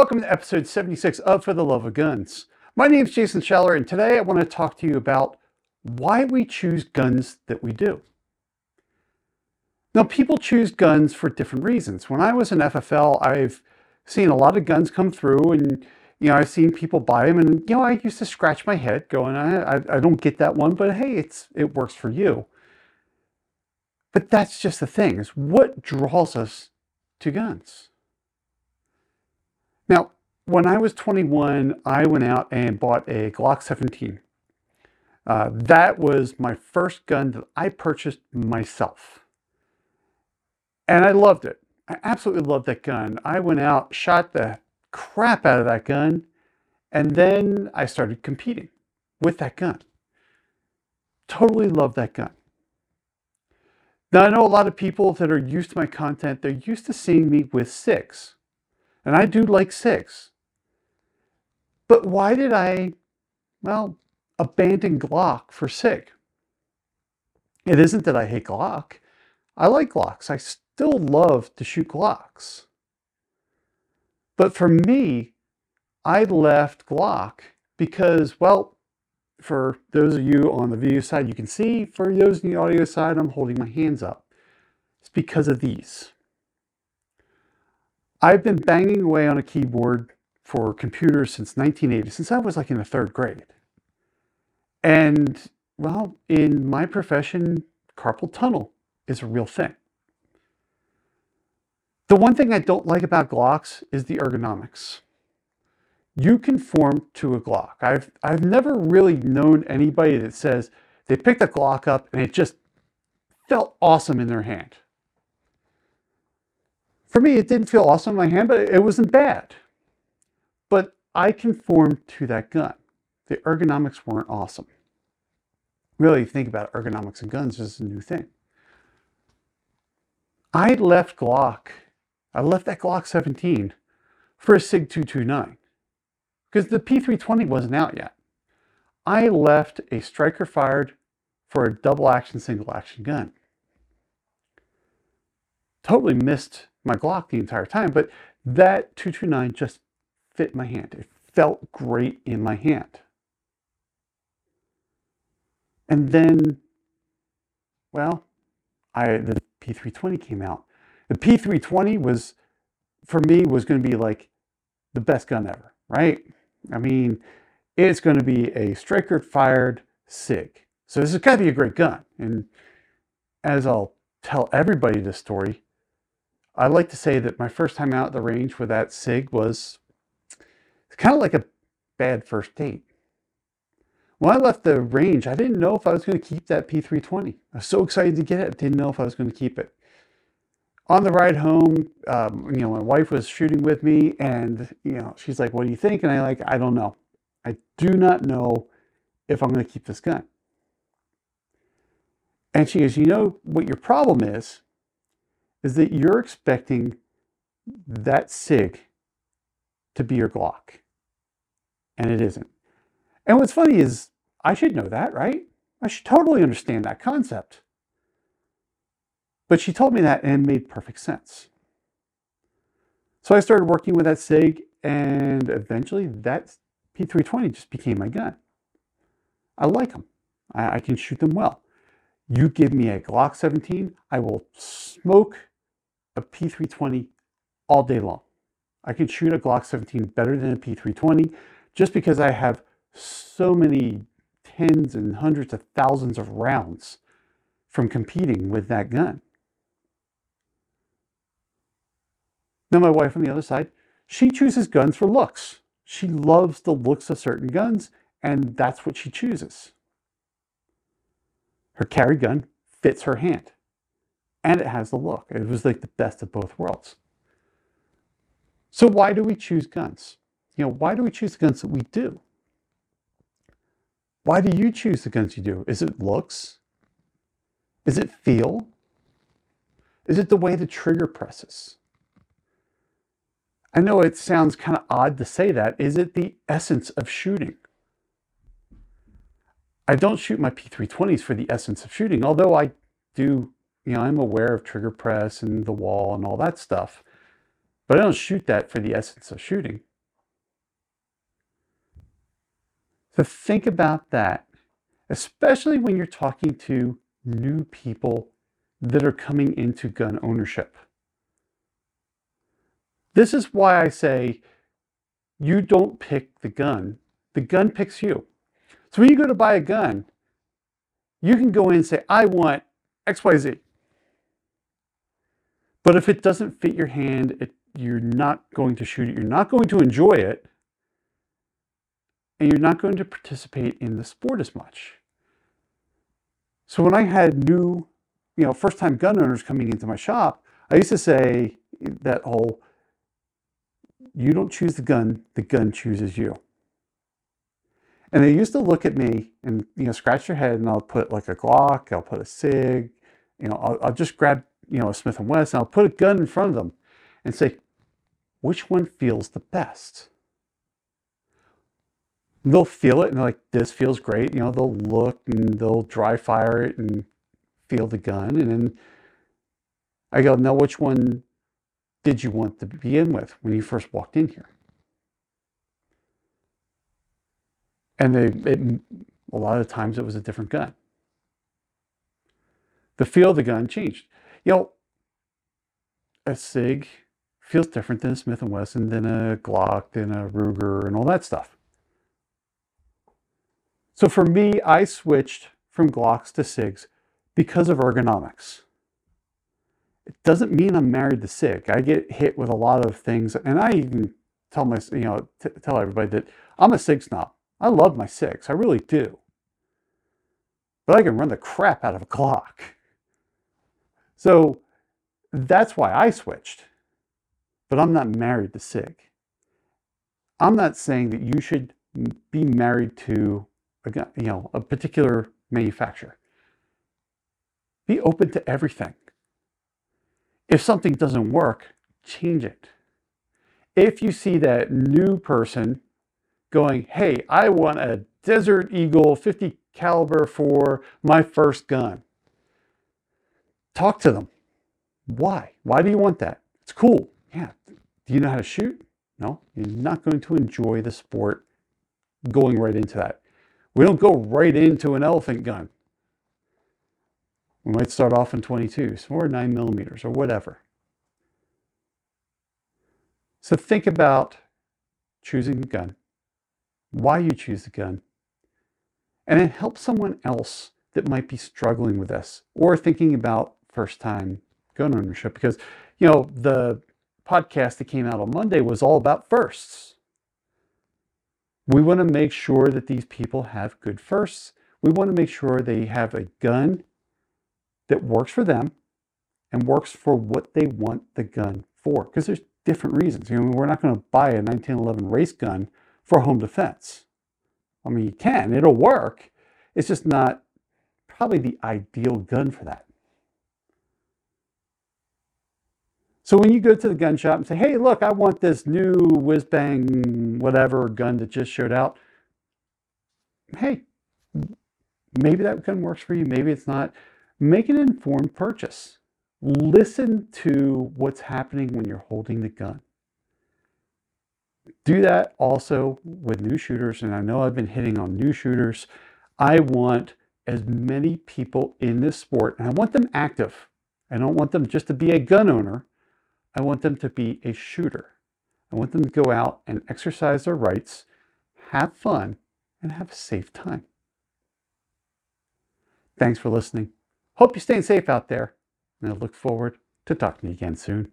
Welcome to episode 76 of For the Love of Guns. My name is Jason Scheller, and today I want to talk to you about why we choose guns that we do. Now, people choose guns for different reasons. When I was in FFL, I've seen a lot of guns come through, and you know, I've seen people buy them, and you know, I used to scratch my head, going, I, I, I don't get that one, but hey, it's it works for you. But that's just the thing: is what draws us to guns. Now, when I was 21, I went out and bought a Glock 17. Uh, that was my first gun that I purchased myself. And I loved it. I absolutely loved that gun. I went out, shot the crap out of that gun, and then I started competing with that gun. Totally loved that gun. Now, I know a lot of people that are used to my content, they're used to seeing me with SIGs. And I do like SIGs. But why did I, well, abandon Glock for SIG? It isn't that I hate Glock. I like Glocks. I still love to shoot Glocks. But for me, I left Glock because, well, for those of you on the video side, you can see. For those in the audio side, I'm holding my hands up. It's because of these. I've been banging away on a keyboard for computers since 1980, since I was like in the third grade. And well, in my profession, carpal tunnel is a real thing. The one thing I don't like about Glocks is the ergonomics. You conform to a Glock. I've, I've never really known anybody that says they picked a Glock up and it just felt awesome in their hand. For me, it didn't feel awesome in my hand, but it wasn't bad. But I conformed to that gun. The ergonomics weren't awesome. Really, think about ergonomics and guns is a new thing. I left Glock, I left that Glock 17 for a SIG 229 because the P320 wasn't out yet. I left a striker fired for a double action, single action gun. Totally missed my Glock the entire time, but that 229 just fit my hand. It felt great in my hand. And then, well, I the P320 came out. The P320 was, for me, was going to be like the best gun ever, right? I mean, it's going to be a striker fired SIG. So this has got to be a great gun. And as I'll tell everybody this story, I like to say that my first time out at the range with that SIG was kind of like a bad first date. When I left the range, I didn't know if I was going to keep that P320. I was so excited to get it, didn't know if I was going to keep it. On the ride home, um, you know, my wife was shooting with me, and you know, she's like, "What do you think?" And I like, I don't know. I do not know if I'm going to keep this gun. And she goes, "You know what your problem is? Is that you're expecting that SIG to be your Glock. And it isn't. And what's funny is I should know that, right? I should totally understand that concept. But she told me that and it made perfect sense. So I started working with that SIG, and eventually that P320 just became my gun. I like them, I, I can shoot them well. You give me a Glock 17, I will smoke a P320 all day long. I can shoot a Glock 17 better than a P320 just because I have so many tens and hundreds of thousands of rounds from competing with that gun. Now, my wife on the other side, she chooses guns for looks. She loves the looks of certain guns, and that's what she chooses. Her carry gun fits her hand and it has the look. It was like the best of both worlds. So why do we choose guns? You know, why do we choose the guns that we do? Why do you choose the guns you do? Is it looks? Is it feel? Is it the way the trigger presses? I know it sounds kind of odd to say that. Is it the essence of shooting? I don't shoot my P320s for the essence of shooting, although I do you know, I'm aware of trigger press and the wall and all that stuff. But I don't shoot that for the essence of shooting. So think about that, especially when you're talking to new people that are coming into gun ownership. This is why I say you don't pick the gun, the gun picks you. So when you go to buy a gun, you can go in and say, I want XYZ. But if it doesn't fit your hand, it, you're not going to shoot it, you're not going to enjoy it, and you're not going to participate in the sport as much. So when I had new, you know, first time gun owners coming into my shop, I used to say that whole you don't choose the gun, the gun chooses you. And they used to look at me and you know scratch their head, and I'll put like a Glock, I'll put a Sig, you know, I'll, I'll just grab you know a Smith and Wesson, I'll put a gun in front of them, and say, which one feels the best? They'll feel it and they're like, this feels great. You know, they'll look and they'll dry fire it and feel the gun, and then I go, now which one did you want to begin with when you first walked in here? And they, it, a lot of times it was a different gun. The feel of the gun changed. You know, a SIG feels different than a Smith & Wesson, than a Glock, than a Ruger, and all that stuff. So for me, I switched from Glocks to SIGs because of ergonomics. It doesn't mean I'm married to SIG. I get hit with a lot of things, and I even tell my, you know, t- tell everybody that I'm a SIG snob. I love my SIGs, I really do. But I can run the crap out of a Glock. So that's why I switched. But I'm not married to SIG. I'm not saying that you should be married to a, you know, a particular manufacturer. Be open to everything. If something doesn't work, change it. If you see that new person going, hey, I want a Desert Eagle 50 caliber for my first gun, talk to them. Why? Why do you want that? It's cool. Yeah. Do you know how to shoot? No, you're not going to enjoy the sport going right into that. We don't go right into an elephant gun. We might start off in 22s or 9 millimeters or whatever. So think about choosing the gun, why you choose the gun, and then help someone else that might be struggling with this or thinking about first time gun ownership because, you know, the podcast that came out on Monday was all about firsts. We want to make sure that these people have good firsts. We want to make sure they have a gun that works for them and works for what they want the gun for. Because there's different reasons. You know, we're not going to buy a 1911 race gun for home defense. I mean, you can, it'll work. It's just not probably the ideal gun for that. So when you go to the gun shop and say, hey, look, I want this new whiz bang, whatever gun that just showed out, hey, maybe that gun works for you, maybe it's not. Make an informed purchase. Listen to what's happening when you're holding the gun. Do that also with new shooters. And I know I've been hitting on new shooters. I want as many people in this sport, and I want them active. I don't want them just to be a gun owner. I want them to be a shooter. I want them to go out and exercise their rights, have fun, and have a safe time. Thanks for listening. Hope you're staying safe out there, and I look forward to talking to you again soon.